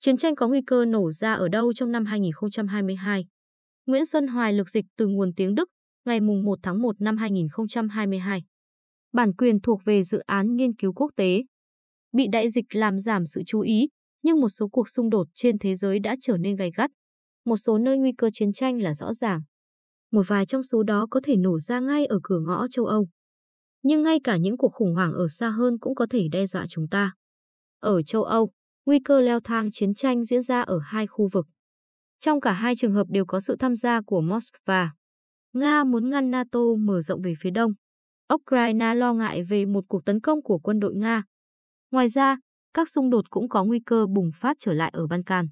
Chiến tranh có nguy cơ nổ ra ở đâu trong năm 2022? Nguyễn Xuân Hoài lực dịch từ nguồn tiếng Đức, ngày 1 tháng 1 năm 2022. Bản quyền thuộc về dự án nghiên cứu quốc tế. Bị đại dịch làm giảm sự chú ý, nhưng một số cuộc xung đột trên thế giới đã trở nên gay gắt. Một số nơi nguy cơ chiến tranh là rõ ràng. Một vài trong số đó có thể nổ ra ngay ở cửa ngõ châu Âu. Nhưng ngay cả những cuộc khủng hoảng ở xa hơn cũng có thể đe dọa chúng ta. Ở châu Âu, nguy cơ leo thang chiến tranh diễn ra ở hai khu vực. Trong cả hai trường hợp đều có sự tham gia của Moscow. Nga muốn ngăn NATO mở rộng về phía đông. Ukraine lo ngại về một cuộc tấn công của quân đội Nga. Ngoài ra, các xung đột cũng có nguy cơ bùng phát trở lại ở Balkan.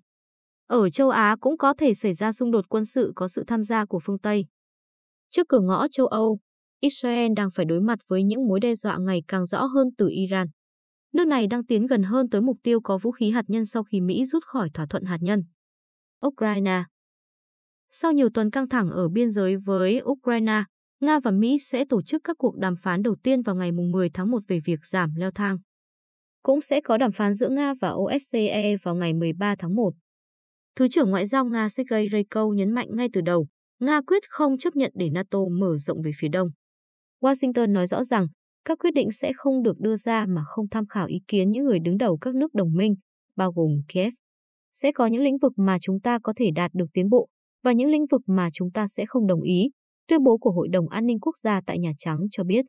Ở châu Á cũng có thể xảy ra xung đột quân sự có sự tham gia của phương Tây. Trước cửa ngõ châu Âu, Israel đang phải đối mặt với những mối đe dọa ngày càng rõ hơn từ Iran. Nước này đang tiến gần hơn tới mục tiêu có vũ khí hạt nhân sau khi Mỹ rút khỏi thỏa thuận hạt nhân. Ukraine Sau nhiều tuần căng thẳng ở biên giới với Ukraine, Nga và Mỹ sẽ tổ chức các cuộc đàm phán đầu tiên vào ngày 10 tháng 1 về việc giảm leo thang. Cũng sẽ có đàm phán giữa Nga và OSCE vào ngày 13 tháng 1. Thứ trưởng Ngoại giao Nga Sergei Ryabkov nhấn mạnh ngay từ đầu, Nga quyết không chấp nhận để NATO mở rộng về phía đông. Washington nói rõ rằng các quyết định sẽ không được đưa ra mà không tham khảo ý kiến những người đứng đầu các nước đồng minh, bao gồm Kiev. Sẽ có những lĩnh vực mà chúng ta có thể đạt được tiến bộ và những lĩnh vực mà chúng ta sẽ không đồng ý, tuyên bố của Hội đồng An ninh Quốc gia tại Nhà Trắng cho biết.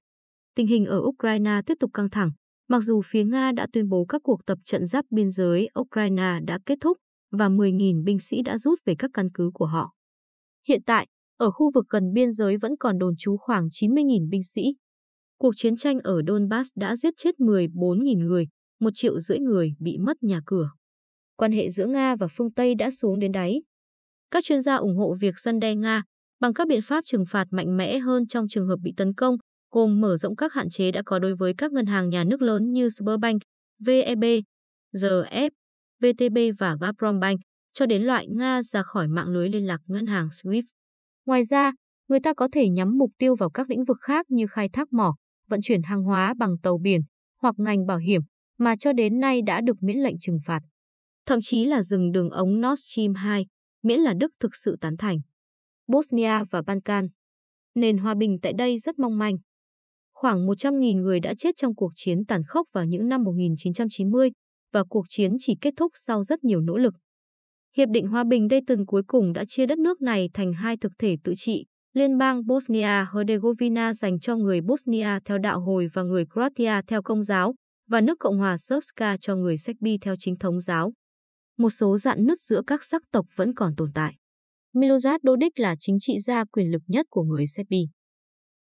Tình hình ở Ukraine tiếp tục căng thẳng, mặc dù phía Nga đã tuyên bố các cuộc tập trận giáp biên giới Ukraine đã kết thúc và 10.000 binh sĩ đã rút về các căn cứ của họ. Hiện tại, ở khu vực gần biên giới vẫn còn đồn trú khoảng 90.000 binh sĩ. Cuộc chiến tranh ở Donbass đã giết chết 14.000 người, một triệu rưỡi người bị mất nhà cửa. Quan hệ giữa Nga và phương Tây đã xuống đến đáy. Các chuyên gia ủng hộ việc săn đe Nga bằng các biện pháp trừng phạt mạnh mẽ hơn trong trường hợp bị tấn công, gồm mở rộng các hạn chế đã có đối với các ngân hàng nhà nước lớn như Sberbank, VEB, Rf, VTB và Gazprombank, cho đến loại Nga ra khỏi mạng lưới liên lạc ngân hàng SWIFT. Ngoài ra, người ta có thể nhắm mục tiêu vào các lĩnh vực khác như khai thác mỏ, vận chuyển hàng hóa bằng tàu biển hoặc ngành bảo hiểm mà cho đến nay đã được miễn lệnh trừng phạt. Thậm chí là dừng đường ống Nord Stream 2, miễn là Đức thực sự tán thành. Bosnia và Balkan Nền hòa bình tại đây rất mong manh. Khoảng 100.000 người đã chết trong cuộc chiến tàn khốc vào những năm 1990 và cuộc chiến chỉ kết thúc sau rất nhiều nỗ lực. Hiệp định Hòa bình Dayton cuối cùng đã chia đất nước này thành hai thực thể tự trị, Liên bang Bosnia-Herzegovina dành cho người Bosnia theo đạo hồi và người Croatia theo công giáo, và nước Cộng hòa Srpska cho người Serbi theo chính thống giáo. Một số dạn nứt giữa các sắc tộc vẫn còn tồn tại. Milorad Dodik là chính trị gia quyền lực nhất của người Serbi.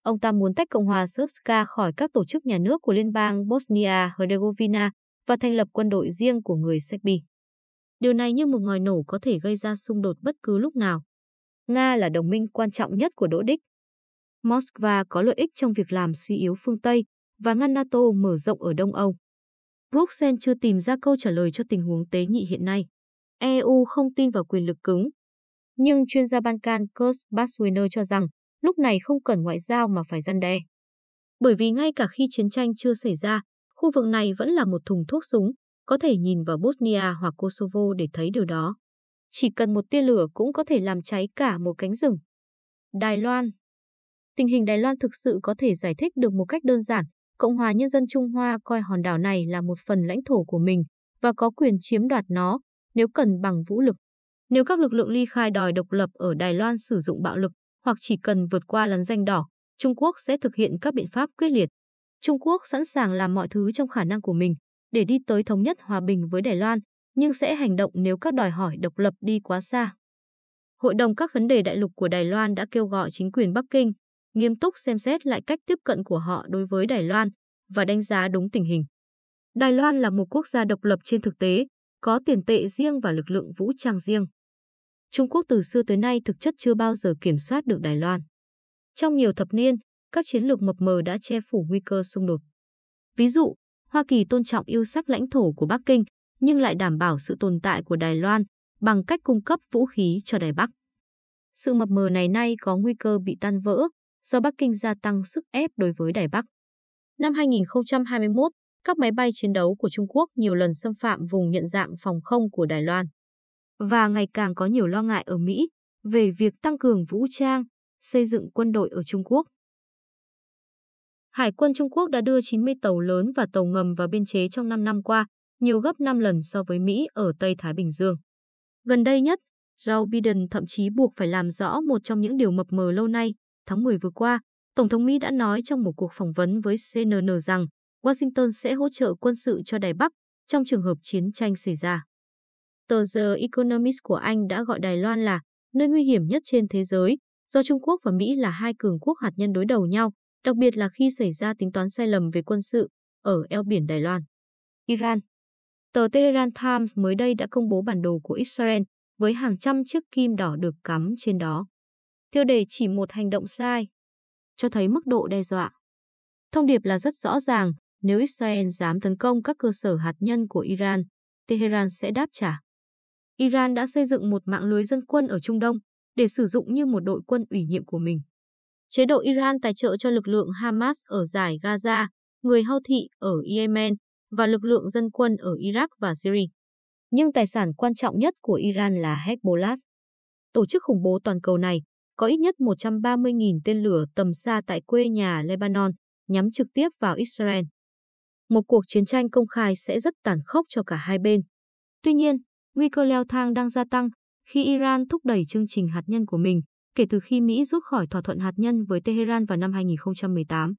Ông ta muốn tách Cộng hòa Srpska khỏi các tổ chức nhà nước của Liên bang Bosnia-Herzegovina và thành lập quân đội riêng của người Serbi. Điều này như một ngòi nổ có thể gây ra xung đột bất cứ lúc nào. Nga là đồng minh quan trọng nhất của Đỗ Đích. Moscow có lợi ích trong việc làm suy yếu phương Tây và ngăn NATO mở rộng ở Đông Âu. Bruxelles chưa tìm ra câu trả lời cho tình huống tế nhị hiện nay. EU không tin vào quyền lực cứng. Nhưng chuyên gia ban can Kurt Baswiner cho rằng lúc này không cần ngoại giao mà phải gian đe. Bởi vì ngay cả khi chiến tranh chưa xảy ra, khu vực này vẫn là một thùng thuốc súng, có thể nhìn vào Bosnia hoặc Kosovo để thấy điều đó. Chỉ cần một tia lửa cũng có thể làm cháy cả một cánh rừng. Đài Loan Tình hình Đài Loan thực sự có thể giải thích được một cách đơn giản. Cộng hòa Nhân dân Trung Hoa coi hòn đảo này là một phần lãnh thổ của mình và có quyền chiếm đoạt nó nếu cần bằng vũ lực. Nếu các lực lượng ly khai đòi độc lập ở Đài Loan sử dụng bạo lực hoặc chỉ cần vượt qua lấn danh đỏ, Trung Quốc sẽ thực hiện các biện pháp quyết liệt. Trung Quốc sẵn sàng làm mọi thứ trong khả năng của mình để đi tới thống nhất hòa bình với Đài Loan, nhưng sẽ hành động nếu các đòi hỏi độc lập đi quá xa. Hội đồng các vấn đề đại lục của Đài Loan đã kêu gọi chính quyền Bắc Kinh nghiêm túc xem xét lại cách tiếp cận của họ đối với Đài Loan và đánh giá đúng tình hình. Đài Loan là một quốc gia độc lập trên thực tế, có tiền tệ riêng và lực lượng vũ trang riêng. Trung Quốc từ xưa tới nay thực chất chưa bao giờ kiểm soát được Đài Loan. Trong nhiều thập niên, các chiến lược mập mờ đã che phủ nguy cơ xung đột. Ví dụ, Hoa Kỳ tôn trọng yêu sách lãnh thổ của Bắc Kinh, nhưng lại đảm bảo sự tồn tại của Đài Loan bằng cách cung cấp vũ khí cho Đài Bắc. Sự mập mờ này nay có nguy cơ bị tan vỡ do Bắc Kinh gia tăng sức ép đối với Đài Bắc. Năm 2021, các máy bay chiến đấu của Trung Quốc nhiều lần xâm phạm vùng nhận dạng phòng không của Đài Loan. Và ngày càng có nhiều lo ngại ở Mỹ về việc tăng cường vũ trang, xây dựng quân đội ở Trung Quốc. Hải quân Trung Quốc đã đưa 90 tàu lớn và tàu ngầm vào biên chế trong 5 năm qua, nhiều gấp 5 lần so với Mỹ ở Tây Thái Bình Dương. Gần đây nhất, Joe Biden thậm chí buộc phải làm rõ một trong những điều mập mờ lâu nay. Tháng 10 vừa qua, Tổng thống Mỹ đã nói trong một cuộc phỏng vấn với CNN rằng Washington sẽ hỗ trợ quân sự cho Đài Bắc trong trường hợp chiến tranh xảy ra. Tờ The Economist của Anh đã gọi Đài Loan là nơi nguy hiểm nhất trên thế giới, do Trung Quốc và Mỹ là hai cường quốc hạt nhân đối đầu nhau, đặc biệt là khi xảy ra tính toán sai lầm về quân sự ở eo biển Đài Loan. Iran Tờ Tehran Times mới đây đã công bố bản đồ của Israel với hàng trăm chiếc kim đỏ được cắm trên đó. Tiêu đề chỉ một hành động sai, cho thấy mức độ đe dọa. Thông điệp là rất rõ ràng, nếu Israel dám tấn công các cơ sở hạt nhân của Iran, Tehran sẽ đáp trả. Iran đã xây dựng một mạng lưới dân quân ở Trung Đông để sử dụng như một đội quân ủy nhiệm của mình. Chế độ Iran tài trợ cho lực lượng Hamas ở giải Gaza, người Houthi ở Yemen và lực lượng dân quân ở Iraq và Syria. Nhưng tài sản quan trọng nhất của Iran là Hezbollah. Tổ chức khủng bố toàn cầu này có ít nhất 130.000 tên lửa tầm xa tại quê nhà Lebanon, nhắm trực tiếp vào Israel. Một cuộc chiến tranh công khai sẽ rất tàn khốc cho cả hai bên. Tuy nhiên, nguy cơ leo thang đang gia tăng khi Iran thúc đẩy chương trình hạt nhân của mình kể từ khi Mỹ rút khỏi thỏa thuận hạt nhân với Tehran vào năm 2018.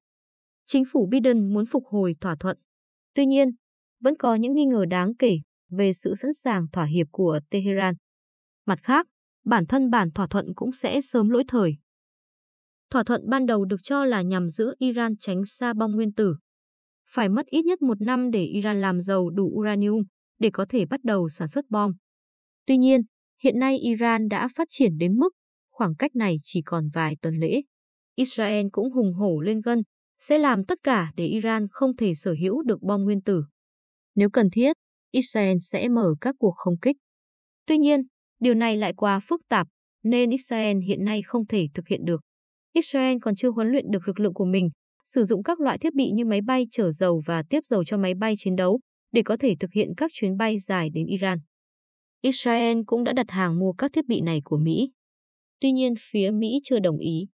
Chính phủ Biden muốn phục hồi thỏa thuận. Tuy nhiên, vẫn có những nghi ngờ đáng kể về sự sẵn sàng thỏa hiệp của Tehran. Mặt khác, bản thân bản thỏa thuận cũng sẽ sớm lỗi thời. Thỏa thuận ban đầu được cho là nhằm giữ Iran tránh xa bom nguyên tử. Phải mất ít nhất một năm để Iran làm giàu đủ uranium để có thể bắt đầu sản xuất bom. Tuy nhiên, hiện nay Iran đã phát triển đến mức khoảng cách này chỉ còn vài tuần lễ. Israel cũng hùng hổ lên gân, sẽ làm tất cả để Iran không thể sở hữu được bom nguyên tử. Nếu cần thiết, Israel sẽ mở các cuộc không kích. Tuy nhiên, điều này lại quá phức tạp, nên Israel hiện nay không thể thực hiện được. Israel còn chưa huấn luyện được lực lượng của mình, sử dụng các loại thiết bị như máy bay chở dầu và tiếp dầu cho máy bay chiến đấu để có thể thực hiện các chuyến bay dài đến Iran. Israel cũng đã đặt hàng mua các thiết bị này của Mỹ. Tuy nhiên, phía Mỹ chưa đồng ý.